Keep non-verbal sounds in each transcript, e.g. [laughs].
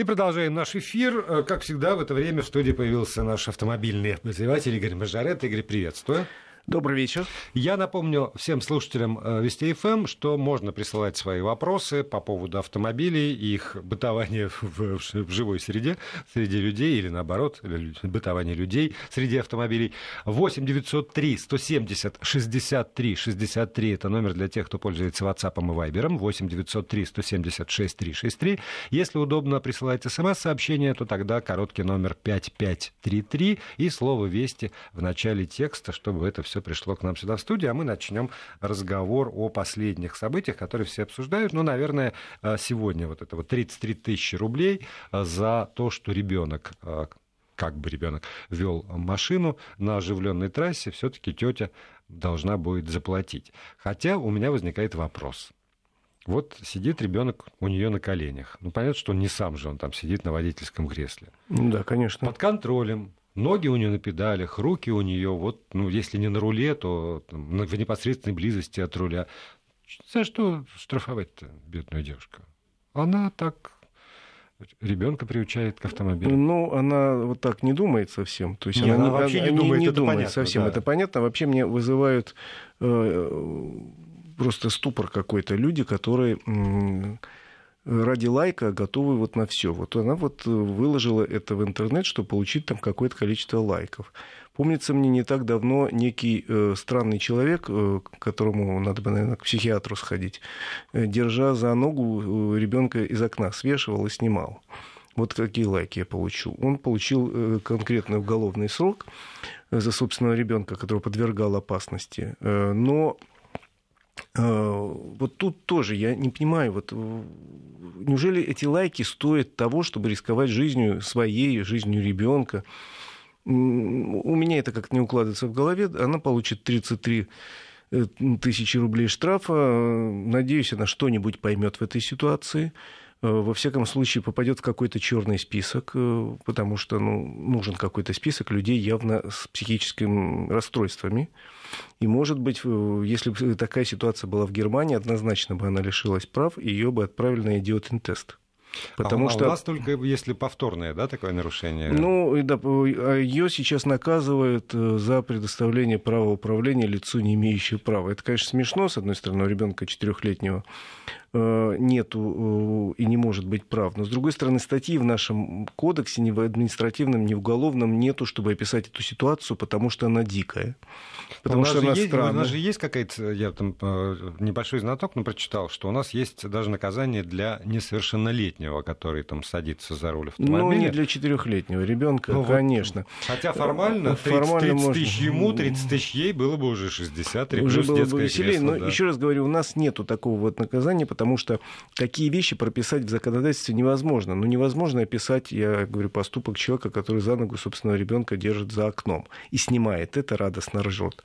И продолжаем наш эфир. Э, как всегда, в это время в студии появился наш автомобильный обозреватель Игорь Мажарет. Игорь, приветствую. Добрый вечер. Я напомню всем слушателям э, Вести ФМ, эм, что можно присылать свои вопросы по поводу автомобилей, их бытования в, в живой среде, среди людей, или наоборот, бытования людей среди автомобилей. 8 903 170 63 63 это номер для тех, кто пользуется WhatsApp и Viber. 8 903 170 6363. Если удобно присылать смс-сообщение, то тогда короткий номер 5533 и слово «Вести» в начале текста, чтобы это все пришло к нам сюда в студию, а мы начнем разговор о последних событиях, которые все обсуждают. Ну, наверное, э, сегодня вот это вот 33 тысячи рублей э, за то, что ребенок э, как бы ребенок вел машину на оживленной трассе, все-таки тетя должна будет заплатить. Хотя у меня возникает вопрос. Вот сидит ребенок у нее на коленях. Ну, понятно, что он не сам же, он там сидит на водительском кресле. Ну да, конечно. Под контролем, ноги у нее на педалях, руки у нее, вот, ну, если не на руле, то там, в непосредственной близости от руля. За что штрафовать-то бедную девушку? Она так ребенка приучает к автомобилю. Ну, она вот так не думает совсем. То есть Нет, она, она вообще не, не думает, не это думает понятно, совсем. Да. Это понятно. Вообще мне вызывают э, просто ступор какой-то люди, которые ради лайка готовы вот на все. Вот она вот э, выложила это в интернет, чтобы получить там какое-то количество лайков. Помнится мне не так давно некий э, странный человек, э, которому надо бы, наверное, к психиатру сходить, э, держа за ногу э, ребенка из окна, свешивал и снимал. Вот какие лайки я получу. Он получил э, конкретный уголовный срок за собственного ребенка, которого подвергал опасности. Но Э, вот тут тоже я не понимаю, вот э, неужели эти лайки стоят того, чтобы рисковать жизнью своей, жизнью ребенка? У меня это как-то не укладывается в голове. Она получит 33 э, тысячи рублей штрафа. Надеюсь, она что-нибудь поймет в этой ситуации. Во всяком случае, попадет в какой-то черный список, потому что ну, нужен какой-то список людей явно с психическими расстройствами. И, может быть, если бы такая ситуация была в Германии, однозначно бы она лишилась прав, и ее бы отправили на идиотин-тест. Потому а, что... у нас только если повторное, да, такое нарушение? Ну, да, а ее сейчас наказывают э, за предоставление права управления лицу, не имеющему права. Это, конечно, смешно, с одной стороны, у ребенка четырехлетнего Э, нету э, и не может быть прав. Но, с другой стороны, статьи в нашем кодексе, ни в административном, ни в уголовном, нету, чтобы описать эту ситуацию, потому что она дикая. Потому что она есть, странная. У нас же есть какая-то, я там небольшой знаток, но прочитал, что у нас есть даже наказание для несовершеннолетнего, который там садится за руль автомобиля. Ну, не для четырехлетнего ребенка, ну, конечно. Хотя формально, 30, формально 30 тысяч можно... ему, 30 тысяч ей было бы уже 60, уже было бы веселее. Кресло, но да. еще раз говорю, у нас нету такого вот наказания, потому что такие вещи прописать в законодательстве невозможно. Ну, невозможно описать, я говорю, поступок человека, который за ногу собственного ребенка держит за окном и снимает это, радостно ржет.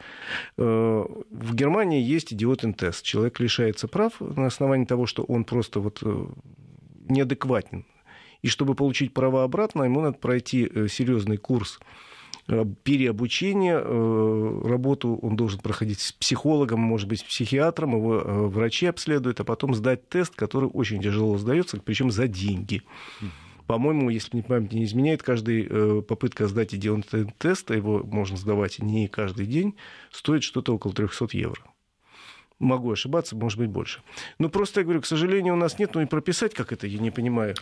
Э, в Германии есть идиотин-тест. Человек лишается прав на основании того, что он просто вот э, неадекватен. И чтобы получить права обратно, ему надо пройти э, серьезный курс Э, переобучение, э, работу он должен проходить с психологом, может быть, с психиатром, его врачи обследуют, а потом сдать тест, который очень тяжело сдается, причем за деньги. По-моему, если мне память не изменяет, каждая попытка сдать и делать тест, а его можно сдавать не каждый день, стоит что-то около 300 евро. Могу ошибаться, может быть, больше. Ну, просто я говорю, к сожалению, у нас нет, ну и прописать, как это, я не понимаю.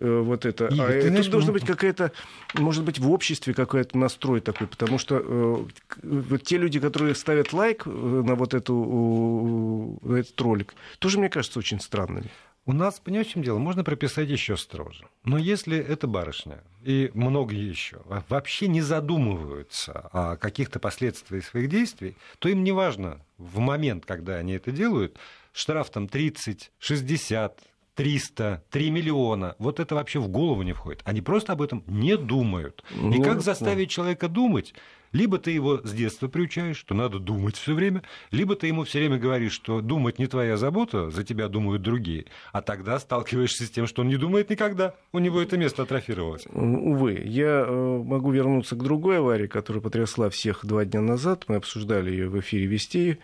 Э, вот это. И, а ты знаешь, тут должна быть какая-то, может быть, в обществе какой-то настрой такой, потому что э, вот те люди, которые ставят лайк э, на вот эту, на этот ролик, тоже, мне кажется, очень странными. У нас, понимаешь, в чем дело? Можно прописать еще строже. Но если это барышня и многие еще вообще не задумываются о каких-то последствиях своих действий, то им не важно в момент, когда они это делают, штраф там 30, 60, 300, 3 миллиона. Вот это вообще в голову не входит. Они просто об этом не думают. Ну, и как заставить да. человека думать? Либо ты его с детства приучаешь, что надо думать все время, либо ты ему все время говоришь, что думать не твоя забота, за тебя думают другие, а тогда сталкиваешься с тем, что он не думает никогда, у него это место атрофировалось. Увы, я э, могу вернуться к другой аварии, которая потрясла всех два дня назад, мы обсуждали ее в эфире Вести,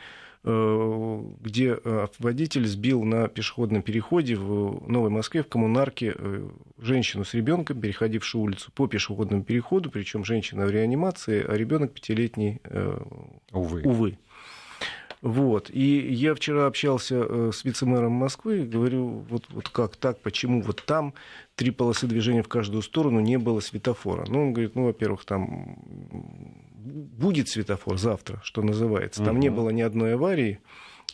где э, водитель сбил на пешеходном переходе в Новой Москве, в коммунарке, э, женщину с ребенком, переходившую улицу по пешеходному переходу, причем женщина в реанимации, а ребенок пятилетний, э, увы. увы. Вот. И я вчера общался с вице-мэром Москвы и говорю, вот, вот как так, почему вот там три полосы движения в каждую сторону не было светофора. Ну, он говорит, ну, во-первых, там будет светофор завтра, что называется. Там угу. не было ни одной аварии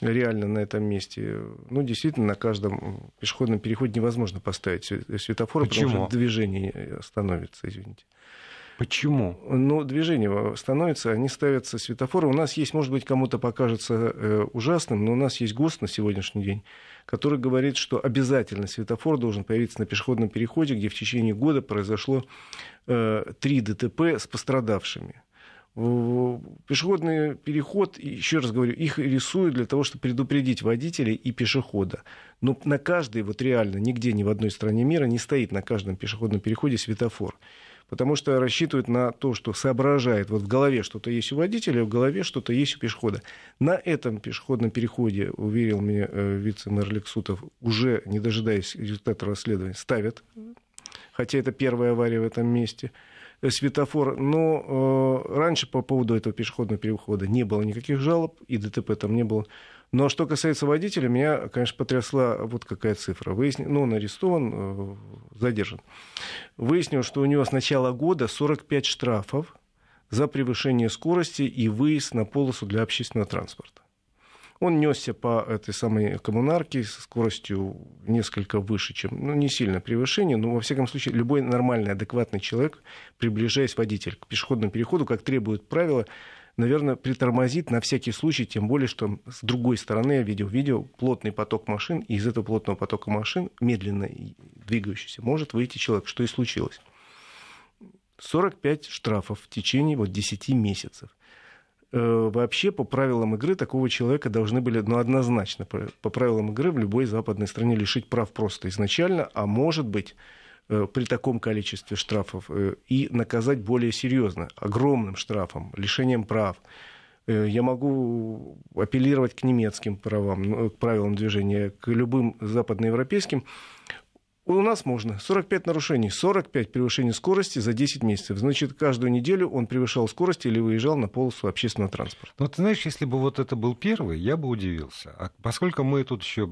реально на этом месте. Ну, действительно, на каждом пешеходном переходе невозможно поставить светофор, Почему? потому что движение остановится, извините. Почему? Ну, движение становится, они ставятся светофоры. У нас есть, может быть, кому-то покажется э, ужасным, но у нас есть ГОСТ на сегодняшний день, который говорит, что обязательно светофор должен появиться на пешеходном переходе, где в течение года произошло э, три ДТП с пострадавшими пешеходный переход, еще раз говорю, их рисуют для того, чтобы предупредить водителей и пешехода. Но на каждой, вот реально, нигде, ни в одной стране мира не стоит на каждом пешеходном переходе светофор. Потому что рассчитывают на то, что соображает, вот в голове что-то есть у водителя, в голове что-то есть у пешехода. На этом пешеходном переходе, уверил меня э, вице-мэр Лексутов, уже не дожидаясь результата расследования, ставят, хотя это первая авария в этом месте – светофор. Но э, раньше по поводу этого пешеходного перехода не было никаких жалоб, и ДТП там не было. Но что касается водителя, меня, конечно, потрясла вот какая цифра. Выясни... Ну, он арестован, э, задержан. Выяснилось, что у него с начала года 45 штрафов за превышение скорости и выезд на полосу для общественного транспорта. Он несся по этой самой коммунарке со скоростью несколько выше, чем, ну, не сильно превышение, но, во всяком случае, любой нормальный, адекватный человек, приближаясь водитель к пешеходному переходу, как требуют правила, наверное, притормозит на всякий случай, тем более, что с другой стороны я видел видео, плотный поток машин, и из этого плотного потока машин, медленно двигающийся, может выйти человек, что и случилось. 45 штрафов в течение вот 10 месяцев. Э, вообще по правилам игры такого человека должны были, ну, однозначно, по, по правилам игры в любой западной стране лишить прав просто изначально, а может быть э, при таком количестве штрафов э, и наказать более серьезно, огромным штрафом, лишением прав. Я могу апеллировать к немецким правам, ну, к правилам движения, к любым западноевропейским. У нас можно 45 нарушений, 45 превышений скорости за 10 месяцев. Значит, каждую неделю он превышал скорость или выезжал на полосу общественного транспорта. Ну, ты знаешь, если бы вот это был первый, я бы удивился. А поскольку мы тут еще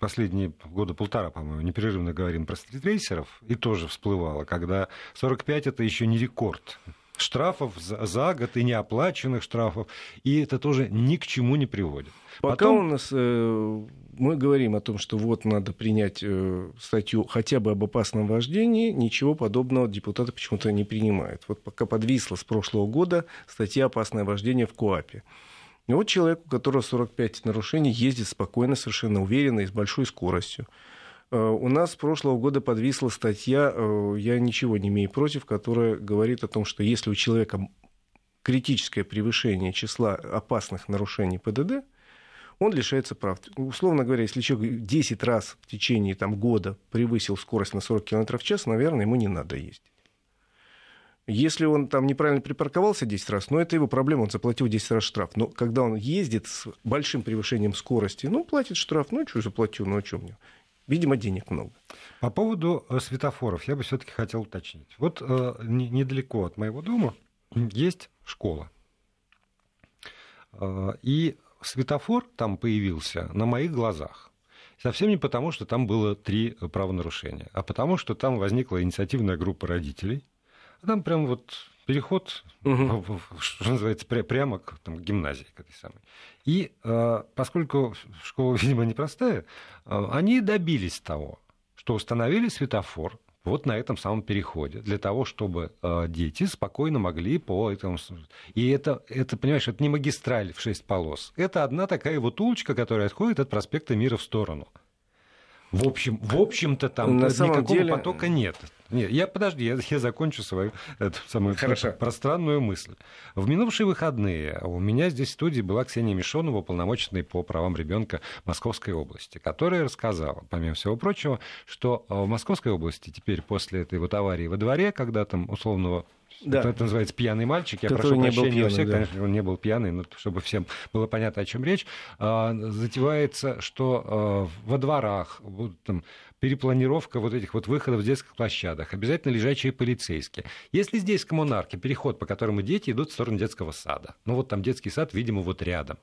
последние года полтора, по-моему, непрерывно говорим про стритрейсеров, и тоже всплывало, когда 45 это еще не рекорд штрафов за, за год и неоплаченных штрафов, и это тоже ни к чему не приводит. Пока Потом... у нас э, мы говорим о том, что вот надо принять э, статью хотя бы об опасном вождении, ничего подобного депутаты почему-то не принимают. Вот пока подвисла с прошлого года статья «Опасное вождение» в КОАПе. И вот человек, у которого 45 нарушений, ездит спокойно, совершенно уверенно и с большой скоростью. Э, у нас с прошлого года подвисла статья, э, я ничего не имею против, которая говорит о том, что если у человека критическое превышение числа опасных нарушений ПДД, он лишается прав. Условно говоря, если человек 10 раз в течение там, года превысил скорость на 40 км в час, наверное, ему не надо ездить. Если он там неправильно припарковался 10 раз, ну, это его проблема, он заплатил 10 раз штраф. Но когда он ездит с большим превышением скорости, ну, платит штраф, ну, что заплатил, ну, о чем мне? Видимо, денег много. По поводу э, светофоров я бы все-таки хотел уточнить. Вот э, недалеко от моего дома есть школа. Э, и светофор там появился на моих глазах. Совсем не потому, что там было три правонарушения, а потому, что там возникла инициативная группа родителей. А там прям вот переход, угу. что называется, прямо к там, гимназии к этой самой. И э, поскольку школа, [laughs] видимо, непростая, э, они добились того, что установили светофор вот на этом самом переходе, для того, чтобы э, дети спокойно могли по этому... И это, это, понимаешь, это не магистраль в шесть полос. Это одна такая вот улочка, которая отходит от проспекта Мира в сторону. В общем, в общем-то там на никакого деле... потока нет. Нет, я подожди, я, я закончу свою эту самую Хорошо. пространную мысль. В минувшие выходные у меня здесь в студии была Ксения Мишонова, полномоченная по правам ребенка Московской области, которая рассказала, помимо всего прочего, что в Московской области теперь после этой вот аварии во дворе, когда там условного да. это, это называется пьяный мальчик. Я Который прошу прощения пьяный, у всех, да. конечно, он не был пьяный, но чтобы всем было понятно, о чем речь. А, затевается, что а, во дворах будут там перепланировка вот этих вот выходов в детских площадках, обязательно лежачие полицейские. Если здесь в коммунарке переход, по которому дети идут в сторону детского сада, ну вот там детский сад, видимо, вот рядом,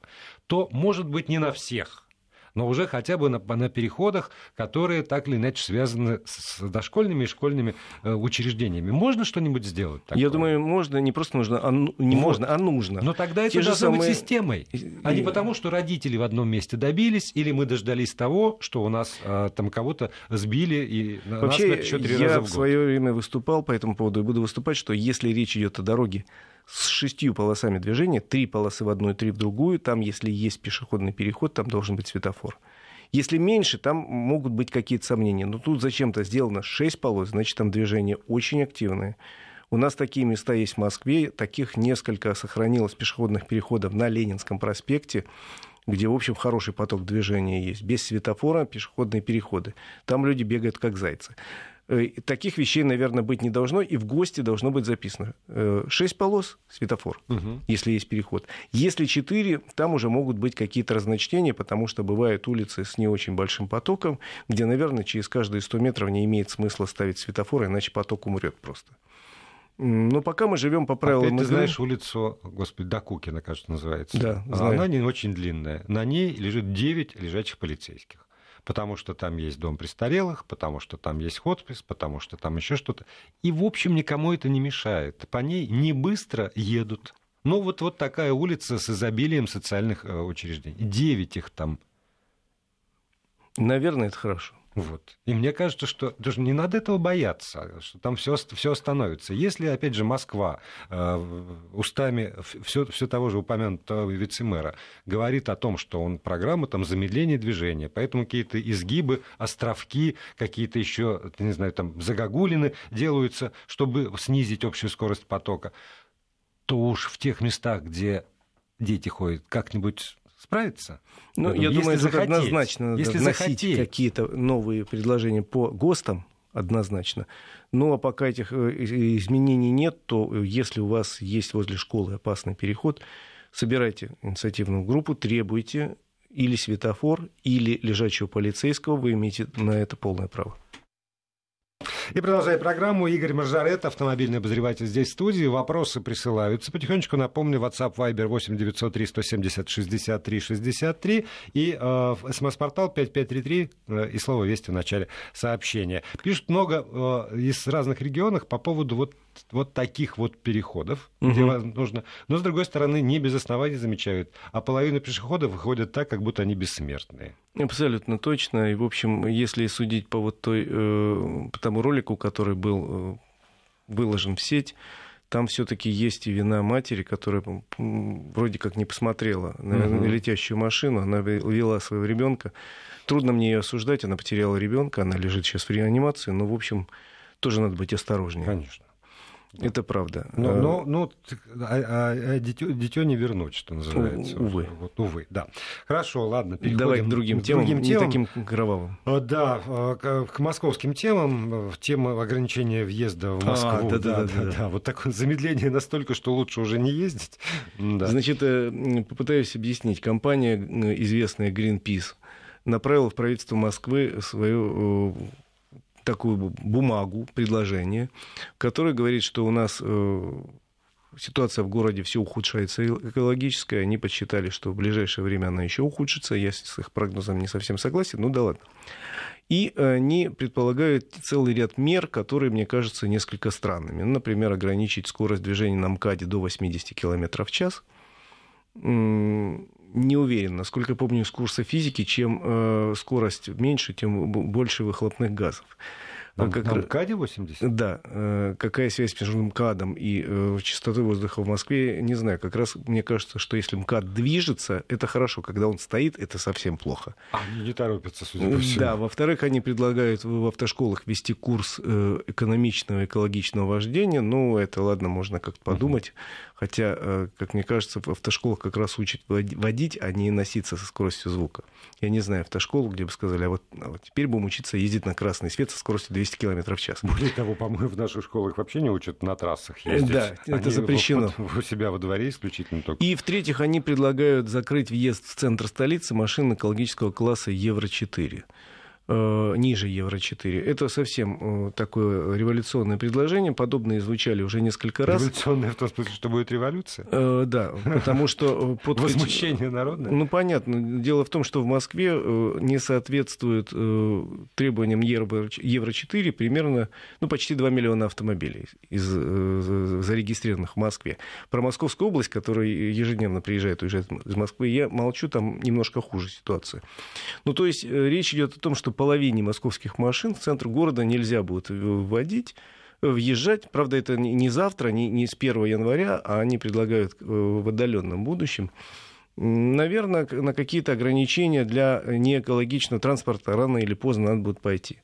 то, может быть, не на всех – но уже хотя бы на, на переходах, которые так или иначе связаны с дошкольными и школьными э, учреждениями. Можно что-нибудь сделать? Такое? Я думаю, можно, не просто нужно, а, ну, не вот. можно, а нужно. Но тогда это Те должно самые... быть системой, а не потому, что родители в одном месте добились, или мы дождались того, что у нас а, там кого-то сбили и Вообще, нас еще три я раза в, в свое время выступал по этому поводу и буду выступать, что если речь идет о дороге с шестью полосами движения, три полосы в одну и три в другую. Там, если есть пешеходный переход, там должен быть светофор. Если меньше, там могут быть какие-то сомнения. Но тут зачем-то сделано шесть полос, значит, там движение очень активное. У нас такие места есть в Москве, таких несколько сохранилось пешеходных переходов на Ленинском проспекте, где, в общем, хороший поток движения есть. Без светофора пешеходные переходы. Там люди бегают как зайцы. Э, таких вещей, наверное, быть не должно, и в гости должно быть записано. Э, шесть полос, светофор, угу. если есть переход. Если четыре, там уже могут быть какие-то разночтения, потому что бывают улицы с не очень большим потоком, где, наверное, через каждые 100 метров не имеет смысла ставить светофор, иначе поток умрет просто. Но пока мы живем по правилам Опять ты знаешь улицу, господи, Докукина, кажется, называется. Да, знаю. Она не очень длинная. На ней лежит 9 лежачих полицейских потому что там есть дом престарелых, потому что там есть хоспис, потому что там еще что-то. И, в общем, никому это не мешает. По ней не быстро едут. Ну, вот, вот такая улица с изобилием социальных э, учреждений. Девять их там. Наверное, это хорошо. Вот. И мне кажется, что даже не надо этого бояться, что там все, все остановится. Если, опять же, Москва э, устами все, все того же упомянутого вице-мэра говорит о том, что он программа там, замедления движения, поэтому какие-то изгибы, островки, какие-то еще, не знаю, там загогулины делаются, чтобы снизить общую скорость потока, то уж в тех местах, где дети ходят, как-нибудь справиться? Ну, я думаю, это однозначно если вносить какие-то новые предложения по ГОСТам, однозначно. Ну, а пока этих э, изменений нет, то э, если у вас есть возле школы опасный переход, собирайте инициативную группу, требуйте или светофор, или лежачего полицейского, вы имеете на это полное право. И продолжая программу, Игорь Маржарет, автомобильный обозреватель здесь в студии. Вопросы присылаются. Потихонечку напомню, WhatsApp Viber 8 903 170 63 63 и э, смс-портал 5533 э, и слово «Вести» в начале сообщения. Пишут много э, из разных регионов по поводу вот вот таких вот переходов, угу. где нужно. Но, с другой стороны, не без оснований замечают. А половина пешеходов выходит так, как будто они бессмертные. Абсолютно точно. И, в общем, если судить по вот той, э, по тому ролику, который был э, выложен в сеть, там все-таки есть и вина матери, которая вроде как не посмотрела на, угу. летящую машину, она вела своего ребенка. Трудно мне ее осуждать, она потеряла ребенка, она лежит сейчас в реанимации, но, в общем, тоже надо быть осторожнее. Конечно. Это правда. Но, э, но, но а, а, а дитё, дитё не вернуть, что называется. Увы. Вот, увы, да. Хорошо, ладно, переходим Давай к другим темам, другим темам. не таким кровавым. Да, к, к московским темам. Тема ограничения въезда в Москву. А, да, да, да, да, да, да. Вот такое замедление настолько, что лучше уже не ездить. Да. Значит, э, попытаюсь объяснить. Компания, известная Greenpeace, направила в правительство Москвы свою э, такую бумагу, предложение, которое говорит, что у нас э, ситуация в городе все ухудшается экологическая. Они подсчитали, что в ближайшее время она еще ухудшится. Я с их прогнозом не совсем согласен, ну да ладно. И они предполагают целый ряд мер, которые, мне кажутся, несколько странными. Ну, например, ограничить скорость движения на МКАДе до 80 км в час не уверен. Насколько помню с курса физики, чем э, скорость меньше, тем больше выхлопных газов. На, как... на МКАДе 80? Да. Э, какая связь между МКАДом и э, частотой воздуха в Москве, не знаю. Как раз мне кажется, что если МКАД движется, это хорошо. Когда он стоит, это совсем плохо. Они не торопятся, судя по всему. Да. Во-вторых, они предлагают в автошколах вести курс э, экономичного, экологичного вождения. Ну, это, ладно, можно как-то подумать. Uh-huh. Хотя, как мне кажется, в автошколах как раз учат водить, а не носиться со скоростью звука. Я не знаю автошколу, где бы сказали, а вот, а вот теперь будем учиться ездить на красный свет со скоростью 200 200 км в час. Более того, по-моему, в наших школах вообще не учат на трассах ездить. Да, это они запрещено. У себя во дворе исключительно только. И, в-третьих, они предлагают закрыть въезд в центр столицы машин экологического класса Евро-4. Э, ниже Евро-4. Это совсем э, такое революционное предложение. Подобные звучали уже несколько раз. Революционное в том смысле, что будет революция? Э, да, потому что... Под... [laughs] Возмущение народное? Ну, понятно. Дело в том, что в Москве не соответствует требованиям Евро-4 примерно, ну, почти 2 миллиона автомобилей из, зарегистрированных в Москве. Про Московскую область, которая ежедневно приезжает, уезжает из Москвы, я молчу, там немножко хуже ситуация. Ну, то есть речь идет о том, что половине московских машин в центр города нельзя будет вводить въезжать. Правда, это не завтра, не, не с 1 января, а они предлагают э, в отдаленном будущем. Наверное, на какие-то ограничения для неэкологичного транспорта рано или поздно надо будет пойти.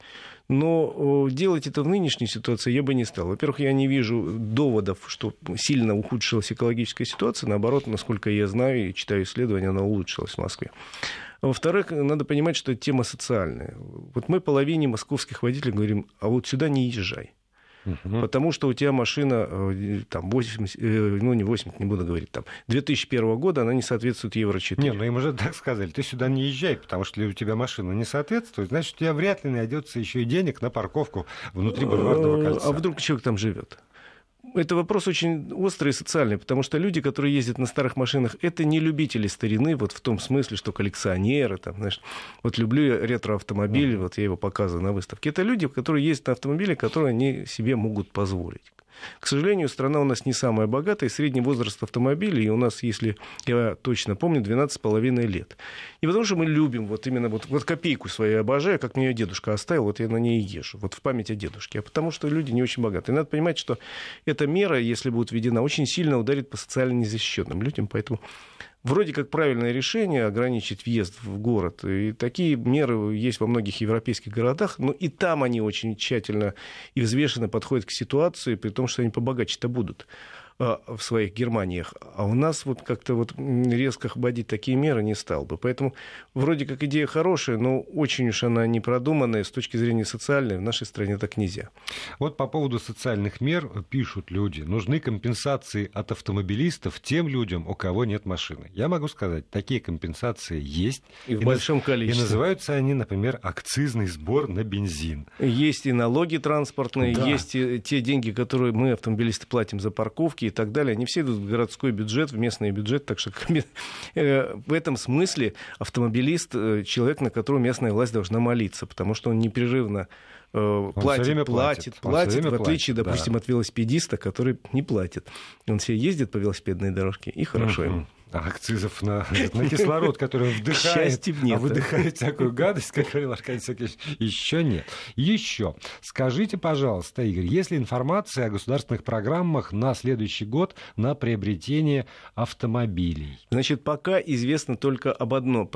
Но делать это в нынешней ситуации я бы не стал. Во-первых, я не вижу доводов, что сильно ухудшилась экологическая ситуация. Наоборот, насколько я знаю и читаю исследования, она улучшилась в Москве. Во-вторых, надо понимать, что тема социальная. Вот мы половине московских водителей говорим, а вот сюда не езжай. Угу. Потому что у тебя машина, э, там, 80, э, ну, не 80, не буду говорить, там, 2001 года, она не соответствует Евро-4. Не, ну им уже так сказали, ты сюда не езжай, потому что у тебя машина не соответствует, значит, у тебя вряд ли найдется еще и денег на парковку внутри бульварного э, кольца. А вдруг человек там живет? Это вопрос очень острый и социальный, потому что люди, которые ездят на старых машинах, это не любители старины, вот в том смысле, что коллекционеры, там, знаешь, вот люблю ретро-автомобиль, вот я его показываю на выставке. Это люди, которые ездят на автомобиле, которые они себе могут позволить. К сожалению, страна у нас не самая богатая, средний возраст автомобилей у нас, если я точно помню, 12,5 лет. И потому что мы любим вот именно вот, вот копейку свою обожаю, как мне ее дедушка оставил, вот я на ней езжу, вот в память о дедушке. А потому что люди не очень богатые. Надо понимать, что эта мера, если будет введена, очень сильно ударит по социально незащищенным людям, поэтому вроде как правильное решение ограничить въезд в город. И такие меры есть во многих европейских городах, но и там они очень тщательно и взвешенно подходят к ситуации, при том, что они побогаче-то будут. А, в своих Германиях. А у нас вот как-то вот резко вводить такие меры не стал бы. Поэтому вроде как идея хорошая, но очень уж она не продуманная с точки зрения социальной. В нашей стране так нельзя. Вот по поводу социальных мер пишут люди. Нужны компенсации от автомобилистов тем людям, у кого нет машины. Я могу сказать, такие компенсации есть. И в и большом количестве. И называются они, например, акцизный сбор на бензин. Есть и налоги транспортные, да. есть и те деньги, которые мы, автомобилисты, платим за парковки и так далее, они все идут в городской бюджет, в местный бюджет, так что [laughs] э, в этом смысле автомобилист э, человек, на которого местная власть должна молиться, потому что он непрерывно э, платит, платит, платит, в отличие, платит, допустим, да. от велосипедиста, который не платит. Он все ездит по велосипедной дорожке, и хорошо uh-huh. ему акцизов на, на кислород, который [laughs] вдыхает, нет. а выдыхает всякую гадость, как говорил Аркадий Сергеевич, еще нет. Еще. Скажите, пожалуйста, Игорь, есть ли информация о государственных программах на следующий год на приобретение автомобилей? Значит, пока известно только об одном,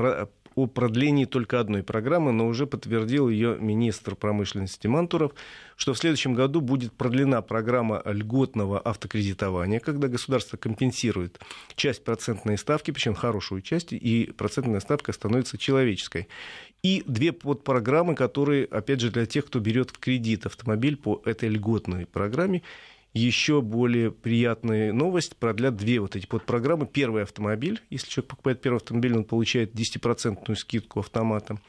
о продлении только одной программы, но уже подтвердил ее министр промышленности Мантуров, что в следующем году будет продлена программа льготного автокредитования, когда государство компенсирует часть процентной ставки, причем хорошую часть, и процентная ставка становится человеческой. И две подпрограммы, которые, опять же, для тех, кто берет в кредит автомобиль по этой льготной программе, еще более приятная новость. Продлят две вот эти подпрограммы. Первый автомобиль. Если человек покупает первый автомобиль, он получает 10% скидку автоматом.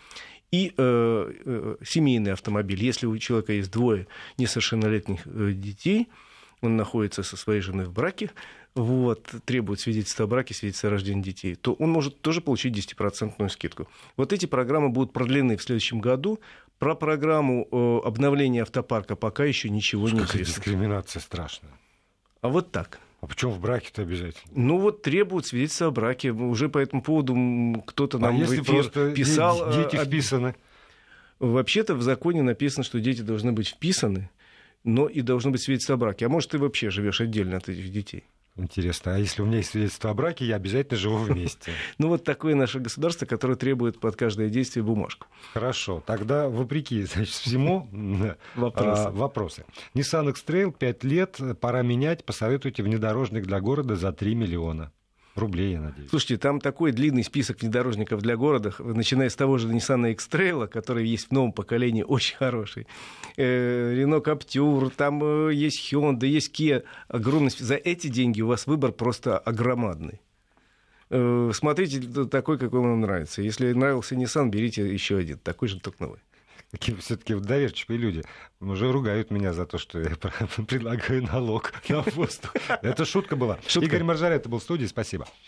И э, э, семейный автомобиль. Если у человека есть двое несовершеннолетних э, детей, он находится со своей женой в браке, вот, требует свидетельства о браке, свидетельства о рождении детей, то он может тоже получить 10% скидку. Вот эти программы будут продлены в следующем году. Про программу э, обновления автопарка пока еще ничего Что не известно. Дискриминация страшная. А вот так. А почему в браке-то обязательно? Ну вот требуют свидетельства о браке. Уже по этому поводу кто-то нам а если в эфир писал. Дети э, вписаны. Вообще-то в законе написано, что дети должны быть вписаны, но и должно быть свидетельство о браке. А может, ты вообще живешь отдельно от этих детей? Интересно. А если у меня есть свидетельство о браке, я обязательно живу [laughs] вместе. Ну, вот такое наше государство, которое требует под каждое действие бумажку. Хорошо. Тогда, вопреки [laughs] значит, всему, вопросы. А, вопросы. Nissan X-Trail 5 лет, пора менять. Посоветуйте внедорожник для города за 3 миллиона. Рублей, я надеюсь. Слушайте, там такой длинный список внедорожников для города, начиная с того же Nissan X-Trail, который есть в новом поколении, [laughs] очень хороший. Renault Captur, там э, есть Hyundai, есть Kia. Огромный... За эти деньги у вас выбор просто огромадный. Э, смотрите такой, какой вам нравится. Если нравился Nissan, берите еще один, такой же, только новый. Все-таки доверчивые люди. Уже ругают меня за то, что я [laughs] предлагаю налог на воздух. Это шутка была. Шутка. Игорь Маржарет был в студии. Спасибо.